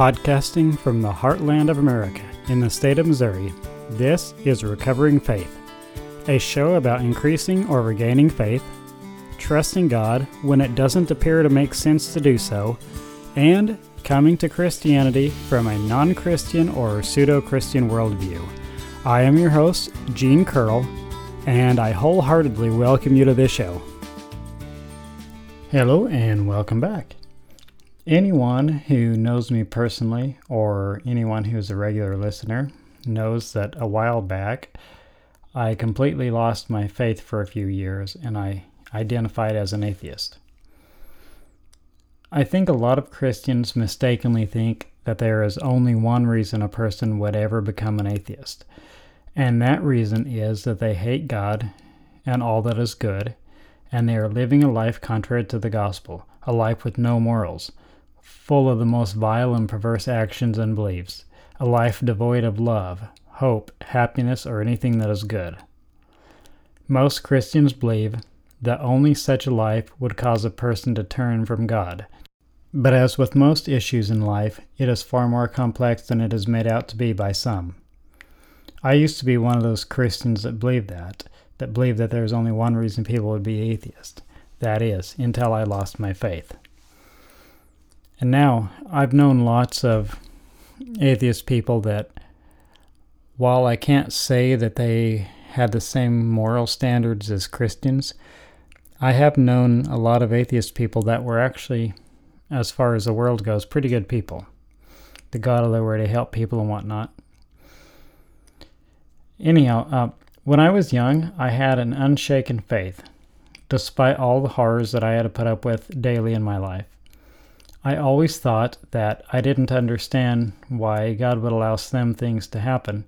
Podcasting from the heartland of America in the state of Missouri, this is Recovering Faith, a show about increasing or regaining faith, trusting God when it doesn't appear to make sense to do so, and coming to Christianity from a non Christian or pseudo Christian worldview. I am your host, Gene Curl, and I wholeheartedly welcome you to this show. Hello, and welcome back. Anyone who knows me personally, or anyone who's a regular listener, knows that a while back I completely lost my faith for a few years and I identified as an atheist. I think a lot of Christians mistakenly think that there is only one reason a person would ever become an atheist, and that reason is that they hate God and all that is good, and they are living a life contrary to the gospel, a life with no morals full of the most vile and perverse actions and beliefs, a life devoid of love, hope, happiness, or anything that is good. Most Christians believe that only such a life would cause a person to turn from God. But as with most issues in life, it is far more complex than it is made out to be by some. I used to be one of those Christians that believed that, that believed that there is only one reason people would be atheist. That is, until I lost my faith. And now I've known lots of atheist people that, while I can't say that they had the same moral standards as Christians, I have known a lot of atheist people that were actually, as far as the world goes, pretty good people. They got out of their way to help people and whatnot. Anyhow, uh, when I was young, I had an unshaken faith, despite all the horrors that I had to put up with daily in my life. I always thought that I didn't understand why God would allow some things to happen,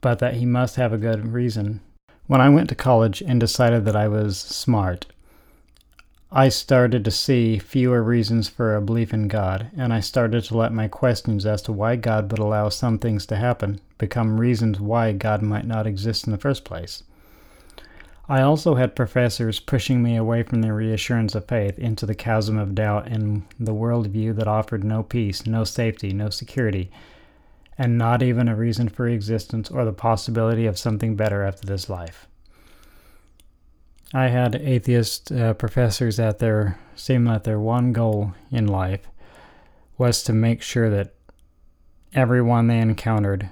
but that He must have a good reason. When I went to college and decided that I was smart, I started to see fewer reasons for a belief in God, and I started to let my questions as to why God would allow some things to happen become reasons why God might not exist in the first place. I also had professors pushing me away from the reassurance of faith into the chasm of doubt and the worldview that offered no peace, no safety, no security, and not even a reason for existence or the possibility of something better after this life. I had atheist uh, professors that their seemed that their one goal in life was to make sure that everyone they encountered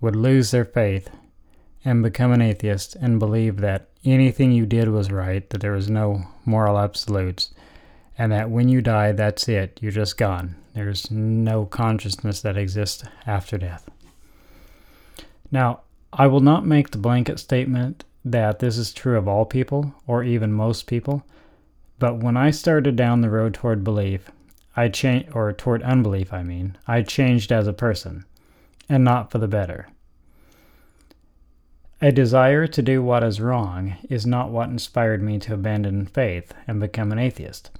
would lose their faith and become an atheist and believe that anything you did was right, that there was no moral absolutes, and that when you die, that's it, you're just gone. There's no consciousness that exists after death. Now, I will not make the blanket statement that this is true of all people, or even most people, but when I started down the road toward belief, I changed, or toward unbelief, I mean, I changed as a person, and not for the better. A desire to do what is wrong is not what inspired me to abandon faith and become an atheist.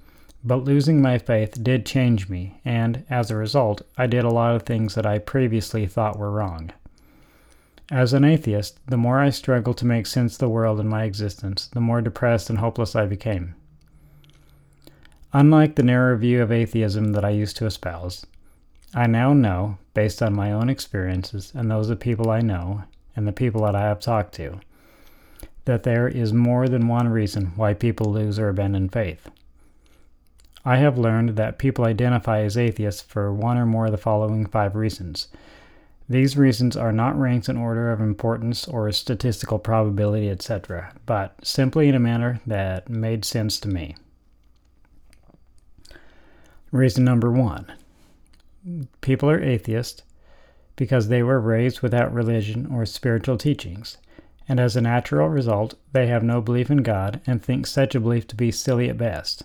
But losing my faith did change me, and as a result, I did a lot of things that I previously thought were wrong. As an atheist, the more I struggled to make sense of the world and my existence, the more depressed and hopeless I became. Unlike the narrow view of atheism that I used to espouse, I now know, based on my own experiences and those of people I know, and the people that I have talked to that there is more than one reason why people lose or abandon faith. I have learned that people identify as atheists for one or more of the following five reasons. These reasons are not ranked in order of importance or statistical probability, etc., but simply in a manner that made sense to me. Reason number one people are atheists because they were raised without religion or spiritual teachings, and as a natural result, they have no belief in God and think such a belief to be silly at best.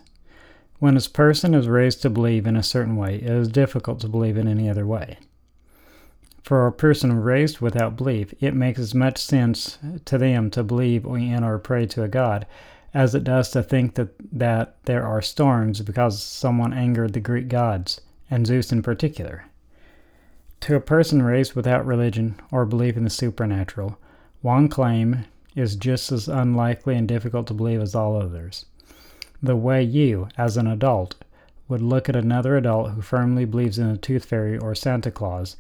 When a person is raised to believe in a certain way, it is difficult to believe in any other way. For a person raised without belief, it makes as much sense to them to believe in or pray to a God as it does to think that, that there are storms because someone angered the Greek gods, and Zeus in particular. To a person raised without religion or belief in the supernatural, one claim is just as unlikely and difficult to believe as all others. The way you, as an adult, would look at another adult who firmly believes in a tooth fairy or Santa Claus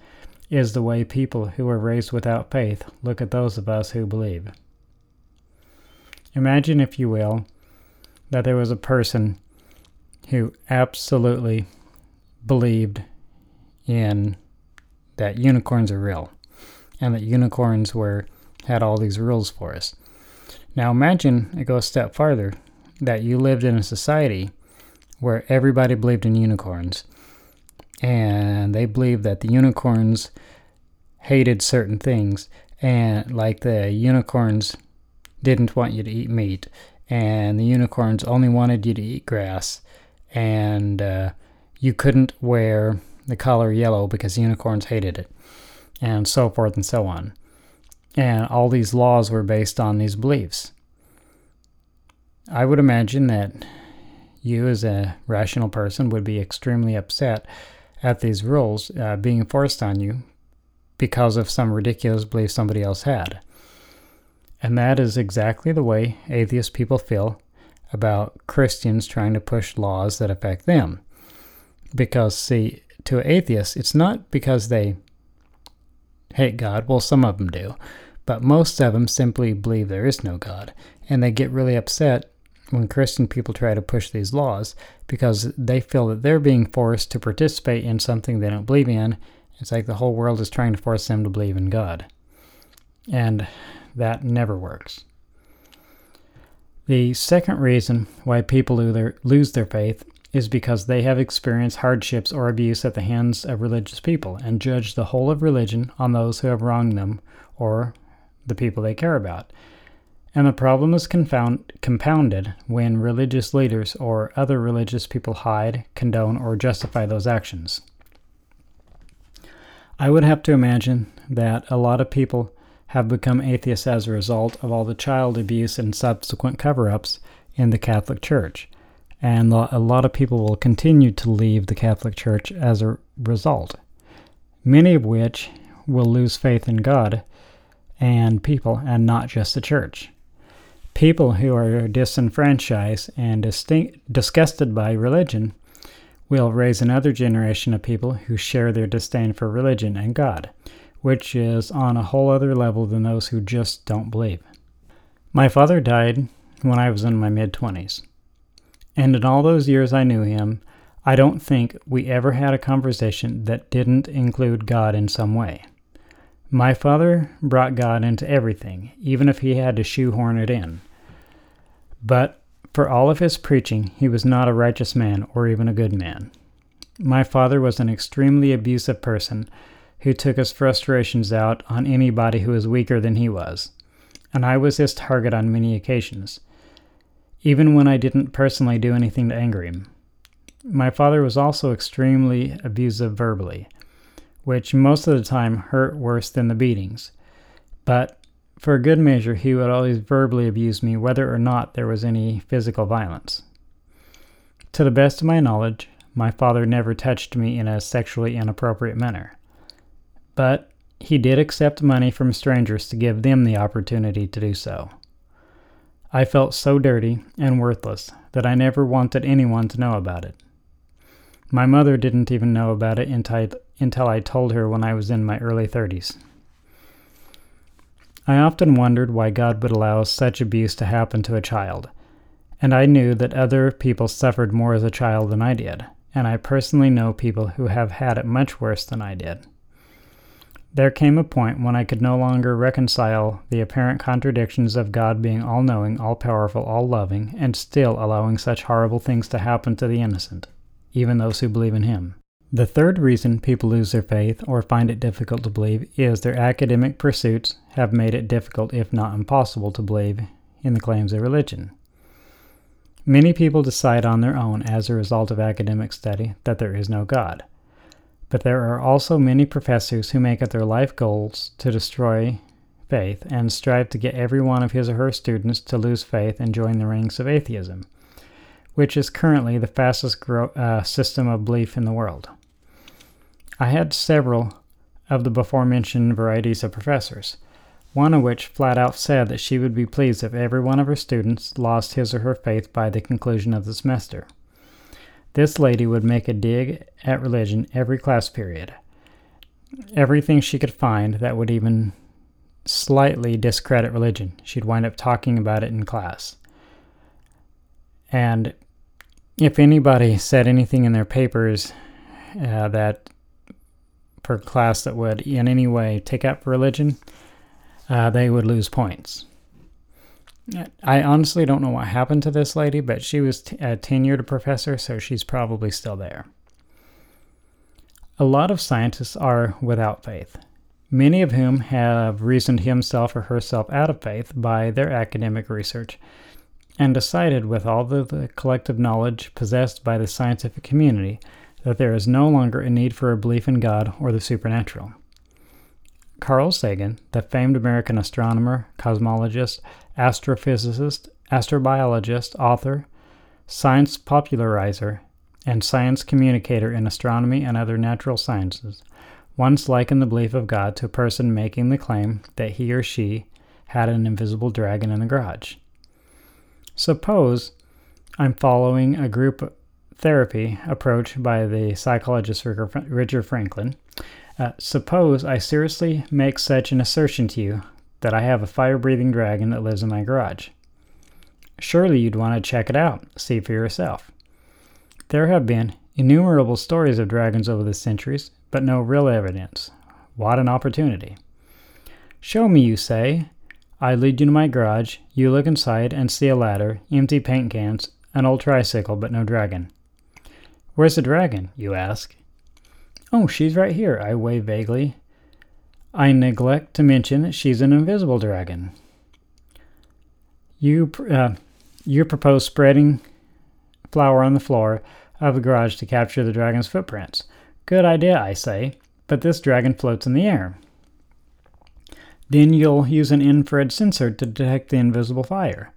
is the way people who were raised without faith look at those of us who believe. Imagine, if you will, that there was a person who absolutely believed in that unicorns are real and that unicorns were had all these rules for us. Now imagine it goes a step farther that you lived in a society where everybody believed in unicorns and they believed that the unicorns hated certain things and like the unicorns didn't want you to eat meat and the unicorns only wanted you to eat grass and uh, you couldn't wear the color yellow because unicorns hated it and so forth and so on and all these laws were based on these beliefs i would imagine that you as a rational person would be extremely upset at these rules uh, being forced on you because of some ridiculous belief somebody else had. And that is exactly the way atheist people feel about Christians trying to push laws that affect them. Because, see, to atheists, it's not because they hate God, well, some of them do, but most of them simply believe there is no God. And they get really upset when Christian people try to push these laws because they feel that they're being forced to participate in something they don't believe in. It's like the whole world is trying to force them to believe in God. And that never works. The second reason why people lose their faith is because they have experienced hardships or abuse at the hands of religious people and judge the whole of religion on those who have wronged them or the people they care about. And the problem is confound, compounded when religious leaders or other religious people hide, condone, or justify those actions. I would have to imagine that a lot of people have become atheists as a result of all the child abuse and subsequent cover ups in the Catholic Church. And a lot of people will continue to leave the Catholic Church as a result, many of which will lose faith in God and people and not just the church. People who are disenfranchised and disgusted by religion will raise another generation of people who share their disdain for religion and God, which is on a whole other level than those who just don't believe. My father died when I was in my mid 20s. And in all those years I knew him, I don't think we ever had a conversation that didn't include God in some way. My father brought God into everything, even if he had to shoehorn it in. But for all of his preaching, he was not a righteous man or even a good man. My father was an extremely abusive person who took his frustrations out on anybody who was weaker than he was, and I was his target on many occasions, even when I didn't personally do anything to anger him. My father was also extremely abusive verbally which most of the time hurt worse than the beatings. But for a good measure, he would always verbally abuse me whether or not there was any physical violence. To the best of my knowledge, my father never touched me in a sexually inappropriate manner. But he did accept money from strangers to give them the opportunity to do so. I felt so dirty and worthless that I never wanted anyone to know about it. My mother didn't even know about it until I told her when I was in my early 30s. I often wondered why God would allow such abuse to happen to a child, and I knew that other people suffered more as a child than I did, and I personally know people who have had it much worse than I did. There came a point when I could no longer reconcile the apparent contradictions of God being all knowing, all powerful, all loving, and still allowing such horrible things to happen to the innocent even those who believe in Him. The third reason people lose their faith or find it difficult to believe is their academic pursuits have made it difficult, if not impossible, to believe in the claims of religion. Many people decide on their own as a result of academic study that there is no God. But there are also many professors who make it their life goals to destroy faith and strive to get every one of his or her students to lose faith and join the ranks of atheism which is currently the fastest grow, uh, system of belief in the world. I had several of the before mentioned varieties of professors, one of which flat out said that she would be pleased if every one of her students lost his or her faith by the conclusion of the semester. This lady would make a dig at religion every class period. Everything she could find that would even slightly discredit religion, she'd wind up talking about it in class. And if anybody said anything in their papers uh, that per class that would in any way take up religion, uh, they would lose points. I honestly don't know what happened to this lady, but she was t- a tenured professor, so she's probably still there. A lot of scientists are without faith, many of whom have reasoned himself or herself out of faith by their academic research and decided, with all the, the collective knowledge possessed by the scientific community, that there is no longer a need for a belief in God or the supernatural. Carl Sagan, the famed American astronomer, cosmologist, astrophysicist, astrobiologist, author, science popularizer, and science communicator in astronomy and other natural sciences, once likened the belief of God to a person making the claim that he or she had an invisible dragon in the garage. Suppose I'm following a group therapy approach by the psychologist Richard Franklin. Uh, suppose I seriously make such an assertion to you that I have a fire breathing dragon that lives in my garage. Surely you'd want to check it out, see for yourself. There have been innumerable stories of dragons over the centuries, but no real evidence. What an opportunity! Show me, you say. I lead you to my garage, you look inside and see a ladder, empty paint cans, an old tricycle, but no dragon. Where's the dragon? you ask. Oh, she's right here, I wave vaguely. I neglect to mention that she's an invisible dragon. You, uh, you propose spreading flour on the floor of the garage to capture the dragon's footprints. Good idea, I say, but this dragon floats in the air. Then you'll use an infrared sensor to detect the invisible fire.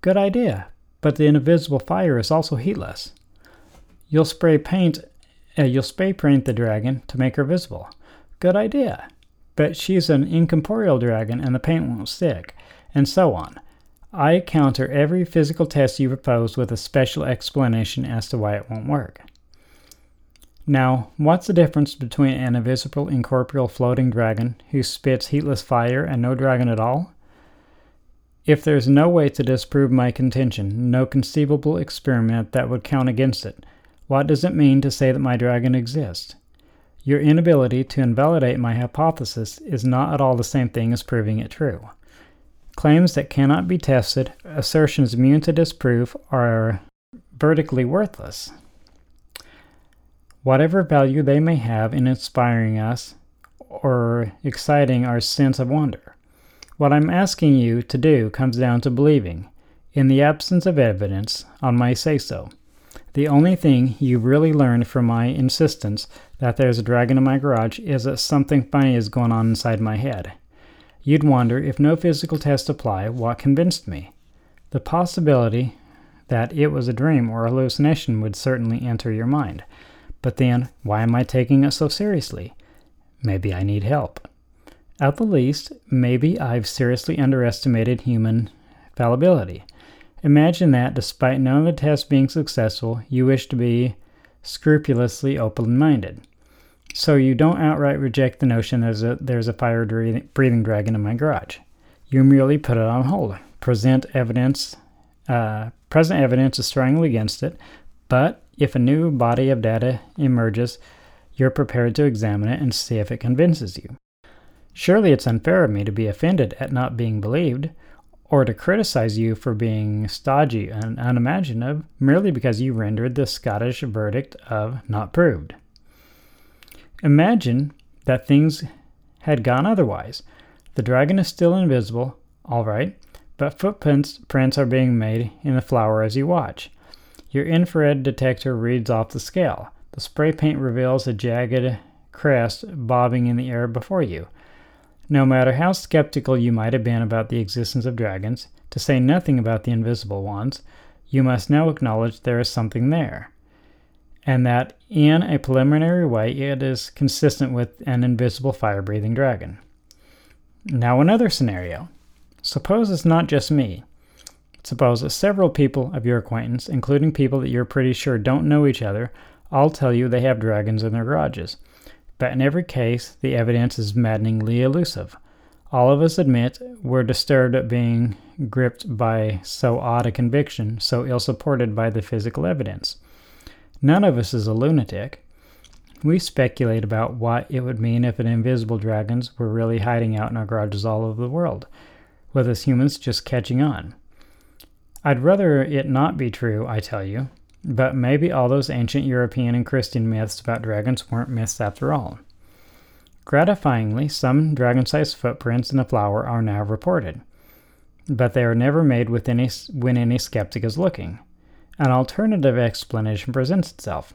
Good idea, but the invisible fire is also heatless. You'll spray paint. Uh, you'll spray paint the dragon to make her visible. Good idea, but she's an incorporeal dragon and the paint won't stick, and so on. I counter every physical test you propose with a special explanation as to why it won't work. Now, what's the difference between an invisible incorporeal floating dragon who spits heatless fire and no dragon at all? If there's no way to disprove my contention, no conceivable experiment that would count against it, what does it mean to say that my dragon exists? Your inability to invalidate my hypothesis is not at all the same thing as proving it true. Claims that cannot be tested, assertions immune to disproof, are vertically worthless. Whatever value they may have in inspiring us or exciting our sense of wonder. What I'm asking you to do comes down to believing, in the absence of evidence, on my say so. The only thing you really learned from my insistence that there's a dragon in my garage is that something funny is going on inside my head. You'd wonder if no physical tests apply, what convinced me? The possibility that it was a dream or a hallucination would certainly enter your mind. But then, why am I taking it so seriously? Maybe I need help. At the least, maybe I've seriously underestimated human fallibility. Imagine that, despite none of the tests being successful, you wish to be scrupulously open minded. So you don't outright reject the notion there's a, there's a fire breathing dragon in my garage. You merely put it on hold, present evidence, uh, present evidence is strongly against it, but if a new body of data emerges, you're prepared to examine it and see if it convinces you. Surely it's unfair of me to be offended at not being believed or to criticize you for being stodgy and unimaginative merely because you rendered the Scottish verdict of not proved. Imagine that things had gone otherwise. The dragon is still invisible, all right, but footprints prints are being made in the flour as you watch. Your infrared detector reads off the scale. The spray paint reveals a jagged crest bobbing in the air before you. No matter how skeptical you might have been about the existence of dragons, to say nothing about the invisible ones, you must now acknowledge there is something there, and that in a preliminary way it is consistent with an invisible fire breathing dragon. Now, another scenario. Suppose it's not just me. Suppose that several people of your acquaintance, including people that you're pretty sure don't know each other, all tell you they have dragons in their garages. But in every case, the evidence is maddeningly elusive. All of us admit we're disturbed at being gripped by so odd a conviction, so ill supported by the physical evidence. None of us is a lunatic. We speculate about what it would mean if an invisible dragons were really hiding out in our garages all over the world, with us humans just catching on. I'd rather it not be true, I tell you, but maybe all those ancient European and Christian myths about dragons weren't myths after all. Gratifyingly, some dragon sized footprints in a flour are now reported, but they are never made with any, when any skeptic is looking. An alternative explanation presents itself.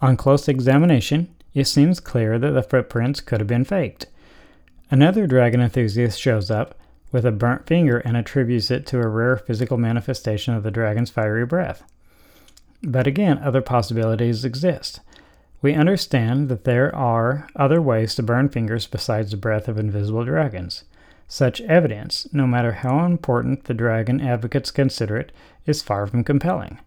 On close examination, it seems clear that the footprints could have been faked. Another dragon enthusiast shows up with a burnt finger and attributes it to a rare physical manifestation of the dragon's fiery breath. But again, other possibilities exist. We understand that there are other ways to burn fingers besides the breath of invisible dragons. Such evidence, no matter how important the dragon advocates consider it, is far from compelling.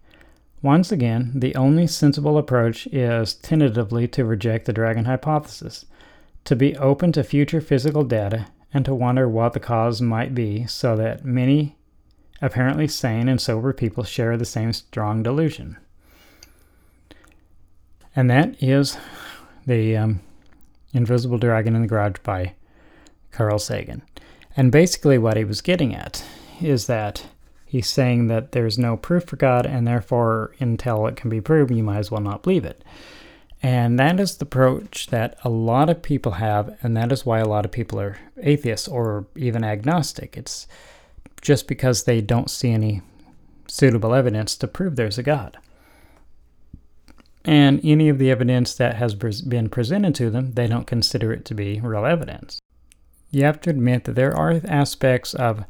Once again, the only sensible approach is tentatively to reject the dragon hypothesis, to be open to future physical data, and to wonder what the cause might be so that many apparently sane and sober people share the same strong delusion. And that is the um, Invisible Dragon in the Garage by Carl Sagan. And basically, what he was getting at is that he's saying that there's no proof for God, and therefore, until it can be proved, you might as well not believe it. And that is the approach that a lot of people have, and that is why a lot of people are atheists or even agnostic. It's just because they don't see any suitable evidence to prove there's a God. And any of the evidence that has been presented to them, they don't consider it to be real evidence. You have to admit that there are aspects of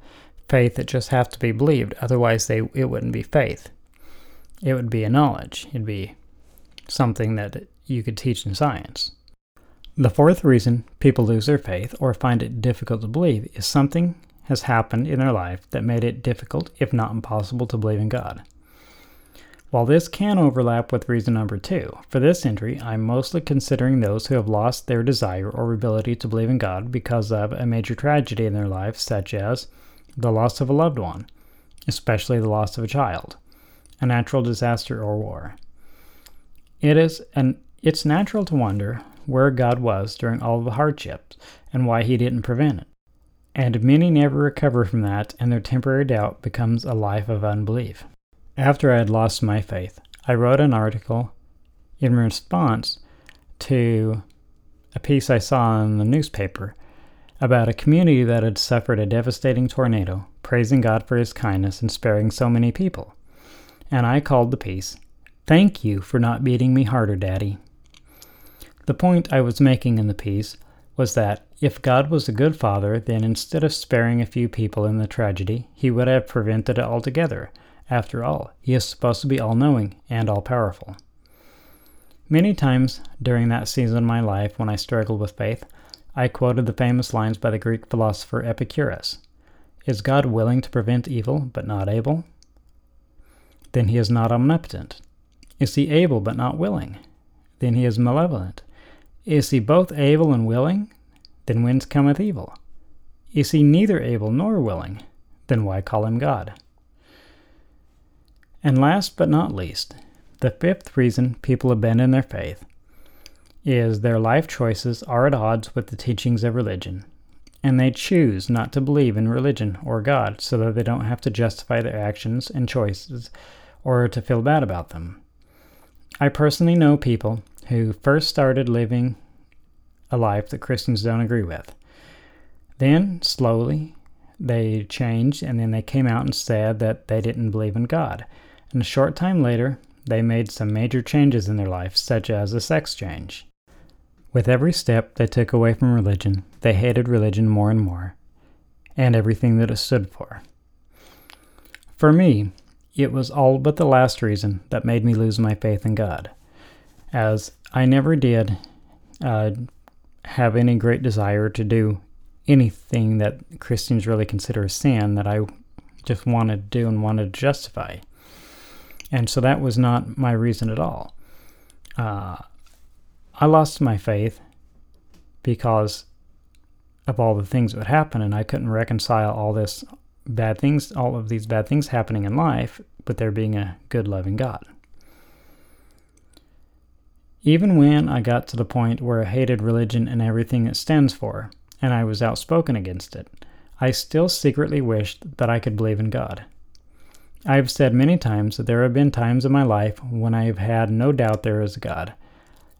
faith that just have to be believed, otherwise, they, it wouldn't be faith. It would be a knowledge, it'd be something that you could teach in science. The fourth reason people lose their faith or find it difficult to believe is something has happened in their life that made it difficult, if not impossible, to believe in God. While this can overlap with reason number two, for this entry, I'm mostly considering those who have lost their desire or ability to believe in God because of a major tragedy in their life, such as the loss of a loved one, especially the loss of a child, a natural disaster or war. It is an it's natural to wonder where God was during all the hardships and why he didn't prevent it. And many never recover from that, and their temporary doubt becomes a life of unbelief. After I had lost my faith, I wrote an article in response to a piece I saw in the newspaper about a community that had suffered a devastating tornado, praising God for his kindness in sparing so many people. And I called the piece, Thank You for Not Beating Me Harder, Daddy. The point I was making in the piece was that if God was a good father, then instead of sparing a few people in the tragedy, he would have prevented it altogether after all, he is supposed to be all knowing and all powerful. Many times during that season of my life when I struggled with faith, I quoted the famous lines by the Greek philosopher Epicurus Is God willing to prevent evil but not able? Then he is not omnipotent. Is he able but not willing? Then he is malevolent. Is he both able and willing? Then whence cometh evil? Is he neither able nor willing? Then why call him God? And last but not least, the fifth reason people abandon their faith is their life choices are at odds with the teachings of religion, and they choose not to believe in religion or God so that they don't have to justify their actions and choices or to feel bad about them. I personally know people who first started living a life that Christians don't agree with. Then, slowly, they changed and then they came out and said that they didn't believe in God. And a short time later, they made some major changes in their life, such as a sex change. With every step they took away from religion, they hated religion more and more, and everything that it stood for. For me, it was all but the last reason that made me lose my faith in God, as I never did uh, have any great desire to do anything that Christians really consider a sin that I just wanted to do and wanted to justify. And so that was not my reason at all. Uh, I lost my faith because of all the things that would happen, and I couldn't reconcile all this bad things, all of these bad things happening in life, with there being a good, loving God. Even when I got to the point where I hated religion and everything it stands for, and I was outspoken against it, I still secretly wished that I could believe in God. I have said many times that there have been times in my life when I have had no doubt there is a God,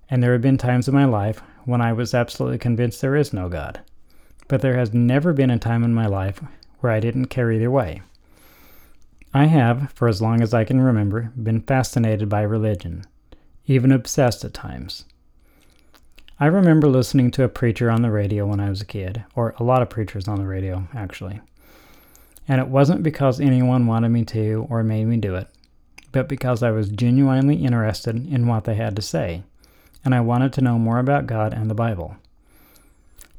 and there have been times in my life when I was absolutely convinced there is no God. But there has never been a time in my life where I didn't care either way. I have, for as long as I can remember, been fascinated by religion, even obsessed at times. I remember listening to a preacher on the radio when I was a kid, or a lot of preachers on the radio, actually. And it wasn't because anyone wanted me to or made me do it, but because I was genuinely interested in what they had to say, and I wanted to know more about God and the Bible.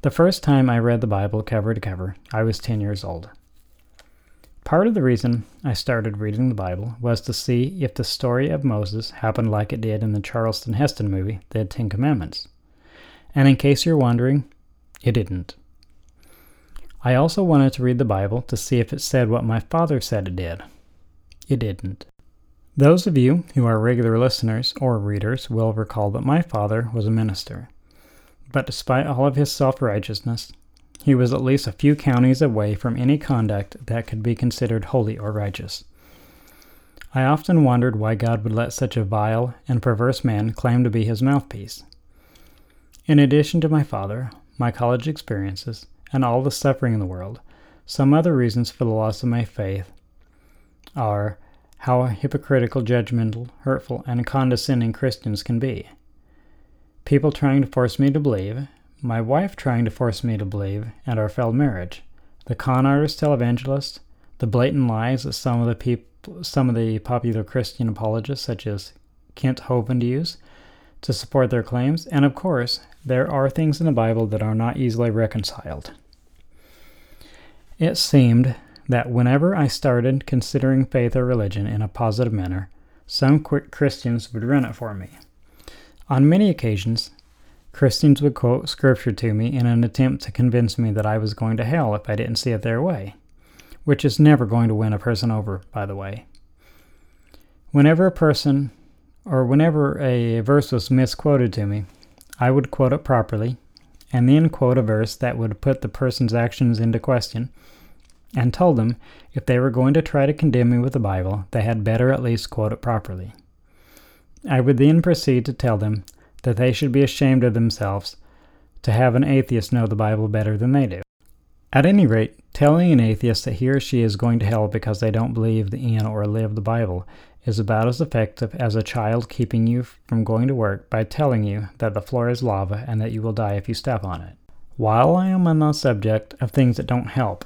The first time I read the Bible cover to cover, I was 10 years old. Part of the reason I started reading the Bible was to see if the story of Moses happened like it did in the Charlton Heston movie, The Ten Commandments. And in case you're wondering, it didn't. I also wanted to read the Bible to see if it said what my father said it did. It didn't. Those of you who are regular listeners or readers will recall that my father was a minister. But despite all of his self righteousness, he was at least a few counties away from any conduct that could be considered holy or righteous. I often wondered why God would let such a vile and perverse man claim to be his mouthpiece. In addition to my father, my college experiences, and all the suffering in the world, some other reasons for the loss of my faith are how hypocritical, judgmental, hurtful, and condescending Christians can be. People trying to force me to believe, my wife trying to force me to believe, and our failed marriage, the con artist televangelist, the blatant lies that some of the people, some of the popular Christian apologists, such as Kent Hovind, use to support their claims, and of course, there are things in the Bible that are not easily reconciled. It seemed that whenever I started considering faith or religion in a positive manner, some quick Christians would run it for me. On many occasions, Christians would quote scripture to me in an attempt to convince me that I was going to hell if I didn't see it their way, which is never going to win a person over, by the way. Whenever a person or whenever a verse was misquoted to me, I would quote it properly and then quote a verse that would put the person's actions into question and told them if they were going to try to condemn me with the Bible, they had better at least quote it properly. I would then proceed to tell them that they should be ashamed of themselves to have an atheist know the Bible better than they do. At any rate, telling an atheist that he or she is going to hell because they don't believe the in or live the Bible is about as effective as a child keeping you from going to work by telling you that the floor is lava and that you will die if you step on it. While I am on the subject of things that don't help,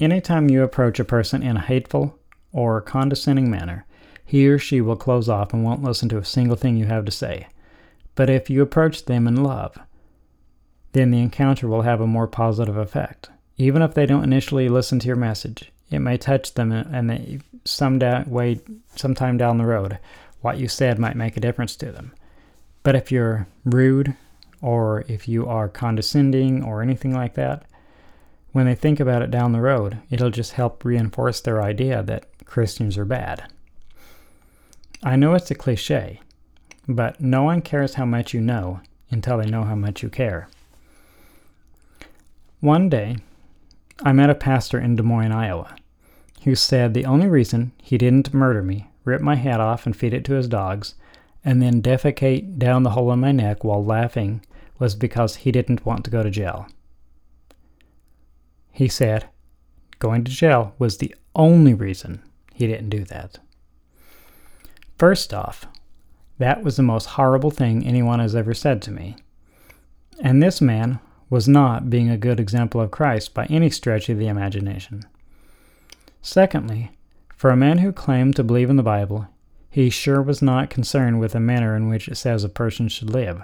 Anytime you approach a person in a hateful or condescending manner, he or she will close off and won't listen to a single thing you have to say. But if you approach them in love, then the encounter will have a more positive effect. Even if they don't initially listen to your message, it may touch them and they, some da- way, sometime down the road, what you said might make a difference to them. But if you're rude or if you are condescending or anything like that, when they think about it down the road, it'll just help reinforce their idea that Christians are bad. I know it's a cliche, but no one cares how much you know until they know how much you care. One day, I met a pastor in Des Moines, Iowa, who said the only reason he didn't murder me, rip my head off and feed it to his dogs, and then defecate down the hole in my neck while laughing was because he didn't want to go to jail. He said going to jail was the only reason he didn't do that. First off, that was the most horrible thing anyone has ever said to me. And this man was not being a good example of Christ by any stretch of the imagination. Secondly, for a man who claimed to believe in the Bible, he sure was not concerned with the manner in which it says a person should live,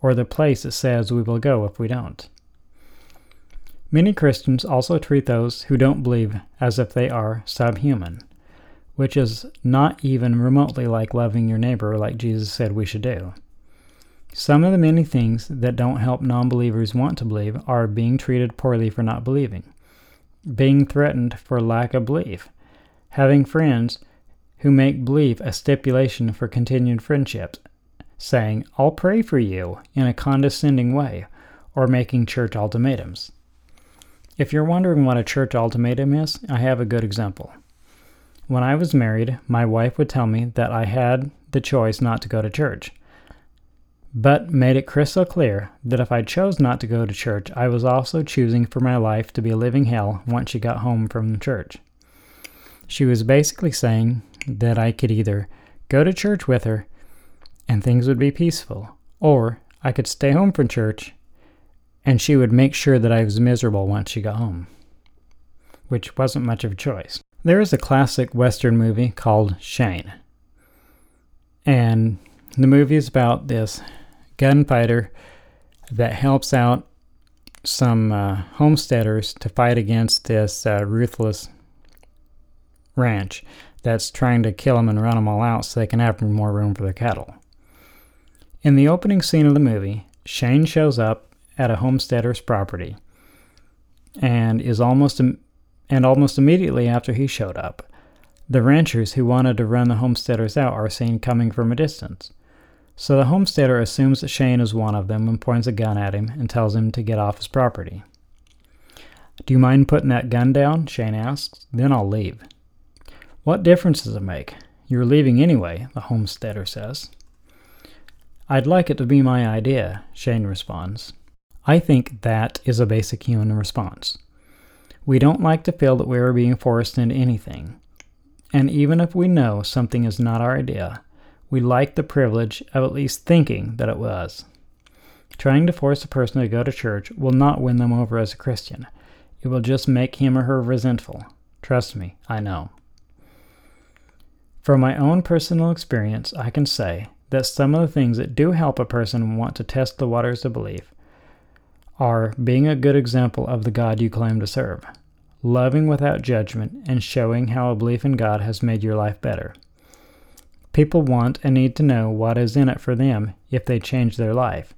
or the place it says we will go if we don't. Many Christians also treat those who don't believe as if they are subhuman, which is not even remotely like loving your neighbor like Jesus said we should do. Some of the many things that don't help non believers want to believe are being treated poorly for not believing, being threatened for lack of belief, having friends who make belief a stipulation for continued friendships, saying, I'll pray for you in a condescending way, or making church ultimatums. If you're wondering what a church ultimatum is, I have a good example. When I was married, my wife would tell me that I had the choice not to go to church, but made it crystal clear that if I chose not to go to church, I was also choosing for my life to be a living hell once she got home from church. She was basically saying that I could either go to church with her and things would be peaceful, or I could stay home from church and she would make sure that I was miserable once she got home, which wasn't much of a choice. There is a classic Western movie called Shane, and the movie is about this gunfighter that helps out some uh, homesteaders to fight against this uh, ruthless ranch that's trying to kill them and run them all out so they can have more room for their cattle. In the opening scene of the movie, Shane shows up at a homesteader's property and is almost and almost immediately after he showed up, the ranchers who wanted to run the homesteaders out are seen coming from a distance. So the homesteader assumes that Shane is one of them and points a gun at him and tells him to get off his property. Do you mind putting that gun down? Shane asks. Then I'll leave. What difference does it make? You're leaving anyway, the homesteader says. I'd like it to be my idea, Shane responds. I think that is a basic human response. We don't like to feel that we are being forced into anything. And even if we know something is not our idea, we like the privilege of at least thinking that it was. Trying to force a person to go to church will not win them over as a Christian. It will just make him or her resentful. Trust me, I know. From my own personal experience, I can say that some of the things that do help a person want to test the waters of belief are being a good example of the God you claim to serve, loving without judgment, and showing how a belief in God has made your life better. People want and need to know what is in it for them if they change their life,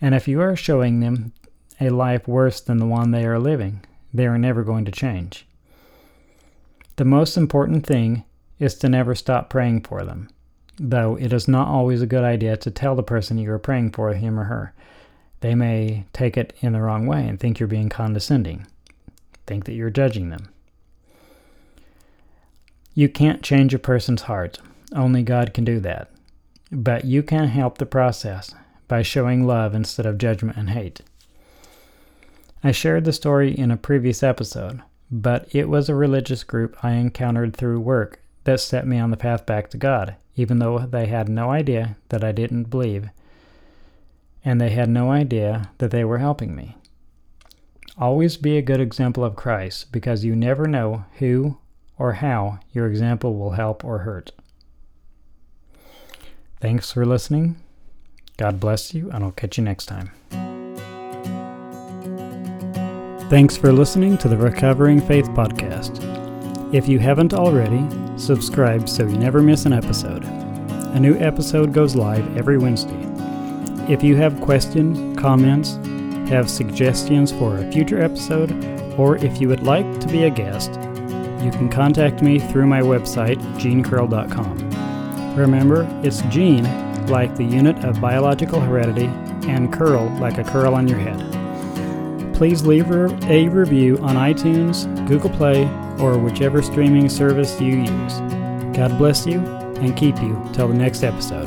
and if you are showing them a life worse than the one they are living, they are never going to change. The most important thing is to never stop praying for them though it is not always a good idea to tell the person you are praying for, him or her. They may take it in the wrong way and think you're being condescending, think that you're judging them. You can't change a person's heart, only God can do that. But you can help the process by showing love instead of judgment and hate. I shared the story in a previous episode, but it was a religious group I encountered through work that set me on the path back to God, even though they had no idea that I didn't believe, and they had no idea that they were helping me. Always be a good example of Christ because you never know who or how your example will help or hurt. Thanks for listening. God bless you, and I'll catch you next time. Thanks for listening to the Recovering Faith Podcast. If you haven't already, subscribe so you never miss an episode. A new episode goes live every Wednesday. If you have questions, comments, have suggestions for a future episode, or if you would like to be a guest, you can contact me through my website, genecurl.com. Remember, it's gene, like the unit of biological heredity, and curl, like a curl on your head. Please leave a review on iTunes, Google Play, or whichever streaming service you use. God bless you and keep you till the next episode.